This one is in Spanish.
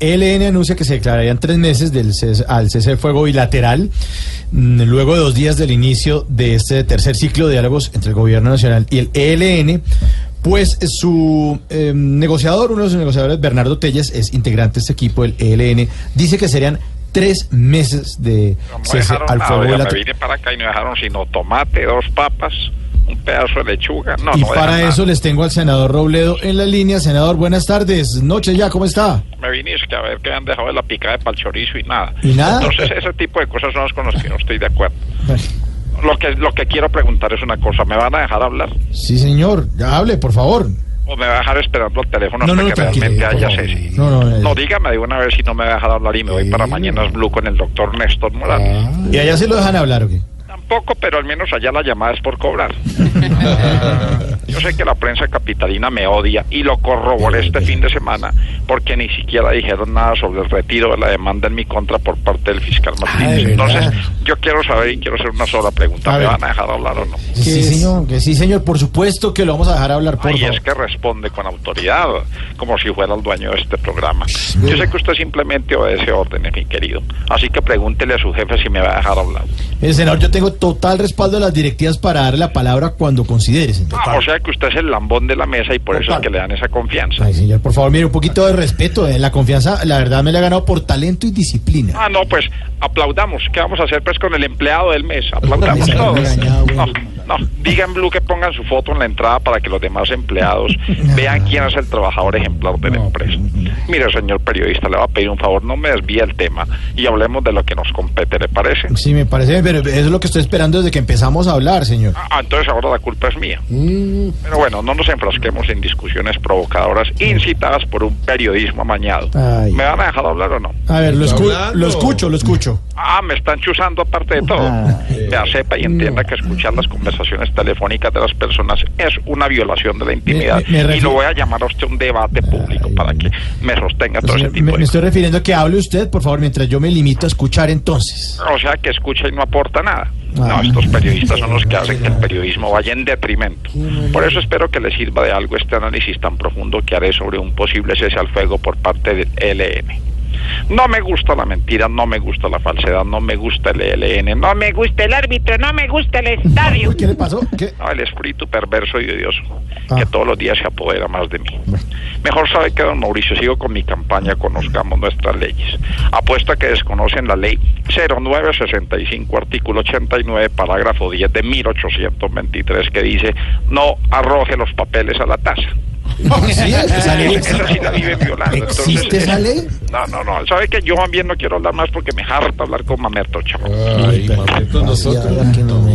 El ELN anuncia que se declararían tres meses del al cese de fuego bilateral, mm, luego de dos días del inicio de este tercer ciclo de diálogos entre el gobierno nacional y el ELN. Pues su eh, negociador, uno de sus negociadores, Bernardo Telles, es integrante de este equipo, el ELN, dice que serían tres meses de No cese dejaron al nada, fuego oiga, me bilateral. vine para acá y no dejaron sino tomate, dos papas, un pedazo de lechuga. No, Y no para eso nada. les tengo al senador Robledo en la línea. Senador, buenas tardes. Noche ya, ¿cómo está? Me vine es que a ver que han dejado de la picada de palchorizo y nada. ¿Y nada? Entonces ese tipo de cosas son las con las que no estoy de acuerdo. Lo que, lo que quiero preguntar es una cosa, ¿me van a dejar hablar? Sí, señor. Ya hable, por favor. ¿O me va a dejar esperando el teléfono No, hasta no, que realmente haya cese? No, no, no. No, dígame de una vez si no me va a dejar hablar y me voy para Sí. Mañanas Blue con el doctor Néstor Morales. ¿Y allá se lo dejan hablar o qué? Tampoco, pero al menos allá la llamada es por cobrar. Sé que la prensa capitalina me odia y lo corroboré este fin de semana porque ni siquiera dijeron nada sobre el retiro de la demanda en mi contra por parte del fiscal Martínez. ¿de Entonces, yo quiero saber y quiero hacer una sola pregunta. A ¿Me ver. van a dejar hablar o no? Que sí, señor. Que sí, señor. Por supuesto que lo vamos a dejar hablar, por Ay, favor. es que responde con autoridad, como si fuera el dueño de este programa. Yo sé que usted simplemente obedece órdenes, mi querido. Así que pregúntele a su jefe si me va a dejar hablar. Eh, senador, yo tengo total respaldo de las directivas para darle la palabra cuando considere, señor. Ah, o sea que usted es el lambón de la mesa y por eso es que le dan esa confianza. Ay, señor, por favor, mire, un poquito de respeto. eh, La confianza, la verdad, me la ha ganado por talento y disciplina. Ah, no, pues aplaudamos. ¿Qué vamos a hacer pues con el empleado del mes? Aplaudamos Ay, todos. No, digan Blue que pongan su foto en la entrada para que los demás empleados vean quién es el trabajador ejemplar de la empresa. Mire, señor periodista, le va a pedir un favor, no me desvíe el tema y hablemos de lo que nos compete, ¿le parece? Sí, me parece, pero eso es lo que estoy esperando desde que empezamos a hablar, señor. Ah, entonces ahora la culpa es mía. Mm, Pero bueno, no nos enfrasquemos en discusiones provocadoras incitadas por un periodismo amañado. Ay. ¿Me van a dejar hablar o no? A ver, lo, escu- lo escucho, lo escucho. Ah, me están chuzando aparte de todo. Vea, sepa y entienda que escuchar las conversaciones telefónicas de las personas es una violación de la intimidad. Me- me y refiero- lo voy a llamar a usted un debate público para que me sostenga todo ese tipo de me estoy refiriendo a que hable usted, por favor, mientras yo me limito a escuchar entonces. O sea, que escucha y no aporta nada. Ah. No, estos periodistas son los que hacen que el periodismo vaya en detrimento. Por eso espero que les sirva de algo este análisis tan profundo que haré sobre un posible cese al fuego por parte del ELN. No me gusta la mentira, no me gusta la falsedad, no me gusta el ELN, no me gusta el árbitro, no me gusta el estadio. Uy, ¿Qué le pasó? ¿Qué? No, el espíritu perverso y odioso Ah. que todos los días se apodera más de mí. Mejor sabe que don Mauricio sigo con mi campaña Conozcamos nuestras leyes. Apuesto a que desconocen la ley 0965 artículo 89 parágrafo 10 de 1823 que dice no arroje los papeles a la taza. ¿Sí? ¿Esa ley Esa sí la viven violando. ¿Existe esa ley? No, no, no. Sabe que yo también no quiero hablar más porque me harta hablar con Mamerto, chamo. Ay, nosotros. que no me